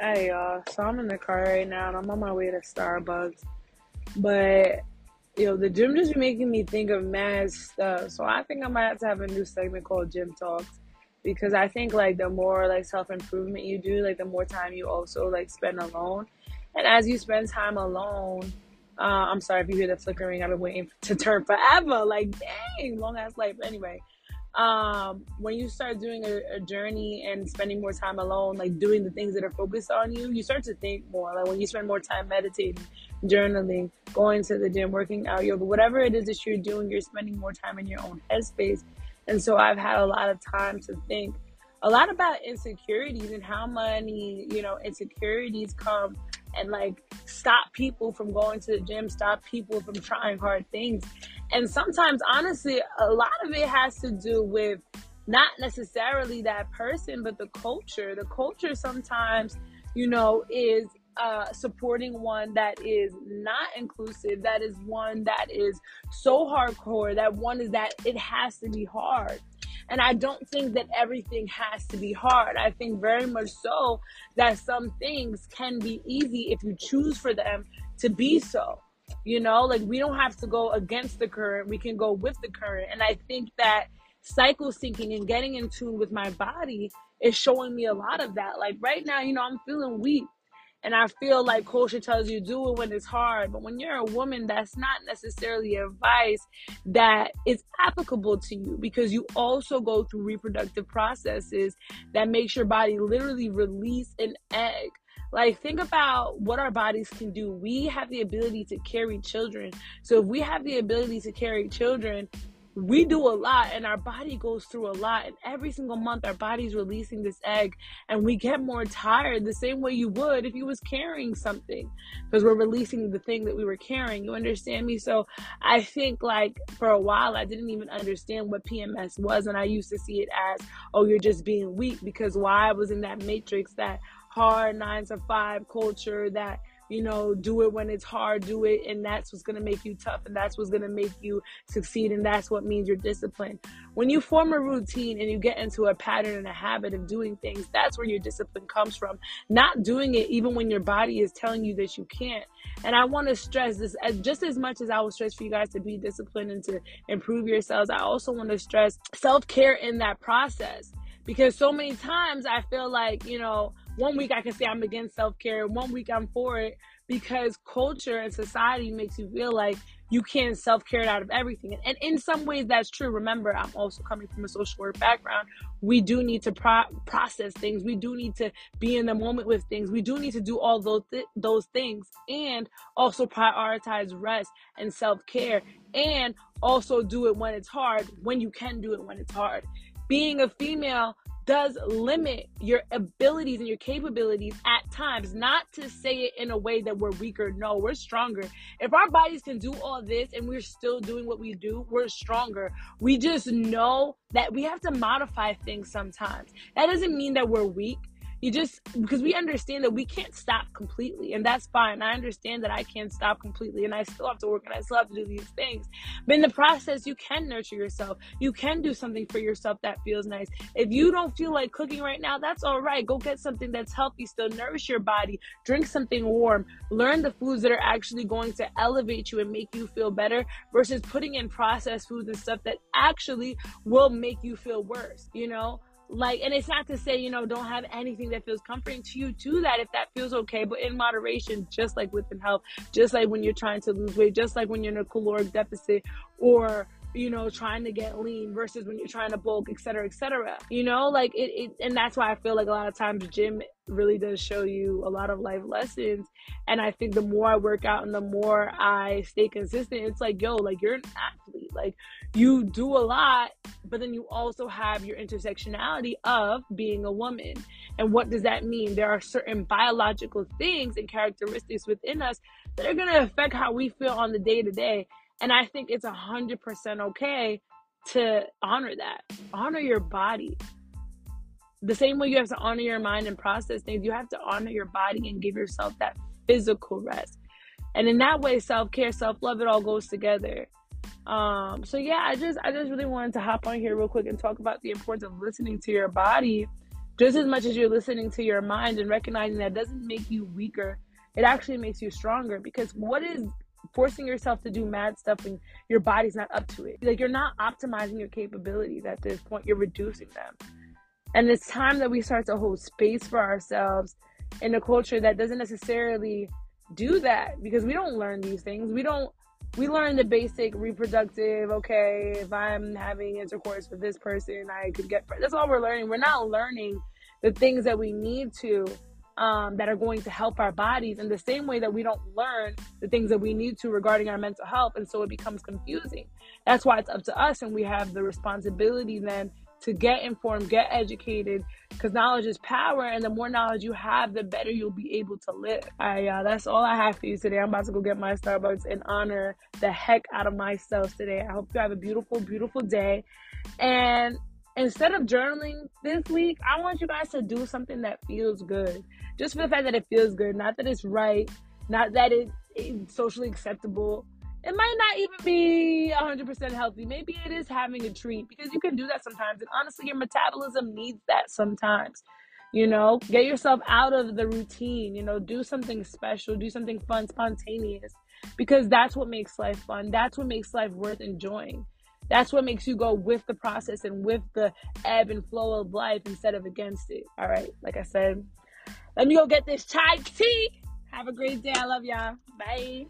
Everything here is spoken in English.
Hey y'all, so I'm in the car right now and I'm on my way to Starbucks. But yo, the gym just making me think of mad stuff. So I think I might have to have a new segment called Gym Talks. Because I think like the more like self improvement you do, like the more time you also like spend alone. And as you spend time alone, uh, I'm sorry if you hear the flickering. I've been waiting to turn forever. Like, dang, long ass life. Anyway, um, when you start doing a, a, journey and spending more time alone, like doing the things that are focused on you, you start to think more. Like when you spend more time meditating, journaling, going to the gym, working out, yoga, whatever it is that you're doing, you're spending more time in your own headspace. And so I've had a lot of time to think a lot about insecurities and how many, you know, insecurities come and like stop people from going to the gym, stop people from trying hard things. And sometimes, honestly, a lot of it has to do with not necessarily that person, but the culture. The culture sometimes, you know, is uh, supporting one that is not inclusive, that is one that is so hardcore, that one is that it has to be hard. And I don't think that everything has to be hard. I think very much so that some things can be easy if you choose for them to be so. You know, like we don't have to go against the current, we can go with the current. And I think that cycle syncing and getting in tune with my body is showing me a lot of that. Like right now, you know, I'm feeling weak. And I feel like culture tells you do it when it's hard. But when you're a woman, that's not necessarily advice that is applicable to you because you also go through reproductive processes that makes your body literally release an egg. Like, think about what our bodies can do. We have the ability to carry children. So, if we have the ability to carry children, we do a lot and our body goes through a lot and every single month our body's releasing this egg and we get more tired the same way you would if you was carrying something because we're releasing the thing that we were carrying you understand me? So i think like for a while i didn't even understand what pms was and i used to see it as oh you're just being weak because why? I was in that matrix that hard nine to five culture that you know, do it when it's hard, do it, and that's what's gonna make you tough, and that's what's gonna make you succeed, and that's what means you're disciplined. When you form a routine and you get into a pattern and a habit of doing things, that's where your discipline comes from. Not doing it even when your body is telling you that you can't. And I want to stress this as just as much as I will stress for you guys to be disciplined and to improve yourselves. I also want to stress self care in that process because so many times I feel like, you know, one week I can say I'm against self care, one week I'm for it because culture and society makes you feel like you can't self care out of everything. And in some ways, that's true. Remember, I'm also coming from a social work background. We do need to pro- process things. We do need to be in the moment with things. We do need to do all those th- those things, and also prioritize rest and self care, and also do it when it's hard. When you can do it when it's hard. Being a female does limit your abilities and your capabilities at times. Not to say it in a way that we're weaker. No, we're stronger. If our bodies can do all this and we're still doing what we do, we're stronger. We just know that we have to modify things sometimes. That doesn't mean that we're weak you just because we understand that we can't stop completely and that's fine. I understand that i can't stop completely and i still have to work and i still have to do these things. But in the process you can nurture yourself. You can do something for yourself that feels nice. If you don't feel like cooking right now that's all right. Go get something that's healthy still nourish your body. Drink something warm. Learn the foods that are actually going to elevate you and make you feel better versus putting in processed foods and stuff that actually will make you feel worse you know like and it's not to say you know don't have anything that feels comforting to you to that if that feels okay but in moderation just like within health just like when you're trying to lose weight just like when you're in a caloric deficit or you know, trying to get lean versus when you're trying to bulk, et cetera, et cetera. You know, like it, it, and that's why I feel like a lot of times gym really does show you a lot of life lessons. And I think the more I work out and the more I stay consistent, it's like, yo, like you're an athlete. Like you do a lot, but then you also have your intersectionality of being a woman. And what does that mean? There are certain biological things and characteristics within us that are going to affect how we feel on the day to day. And I think it's a hundred percent okay to honor that. Honor your body. The same way you have to honor your mind and process things, you have to honor your body and give yourself that physical rest. And in that way, self care, self love, it all goes together. Um, so yeah, I just I just really wanted to hop on here real quick and talk about the importance of listening to your body just as much as you're listening to your mind and recognizing that doesn't make you weaker, it actually makes you stronger. Because what is forcing yourself to do mad stuff when your body's not up to it? Like you're not optimizing your capabilities at this point, you're reducing them. And it's time that we start to hold space for ourselves in a culture that doesn't necessarily do that because we don't learn these things. We don't we learn the basic reproductive, okay, if I'm having intercourse with this person, I could get that's all we're learning. We're not learning the things that we need to um, that are going to help our bodies in the same way that we don't learn the things that we need to regarding our mental health. And so it becomes confusing. That's why it's up to us and we have the responsibility then to get informed, get educated, because knowledge is power, and the more knowledge you have, the better you'll be able to live. I uh, that's all I have for you today. I'm about to go get my Starbucks and honor the heck out of myself today. I hope you have a beautiful, beautiful day, and instead of journaling this week, I want you guys to do something that feels good. Just for the fact that it feels good, not that it's right, not that it's socially acceptable it might not even be 100% healthy. Maybe it is having a treat because you can do that sometimes. And honestly, your metabolism needs that sometimes. You know, get yourself out of the routine, you know, do something special, do something fun, spontaneous, because that's what makes life fun. That's what makes life worth enjoying. That's what makes you go with the process and with the ebb and flow of life instead of against it. All right, like I said, let me go get this chai tea. Have a great day. I love y'all. Bye.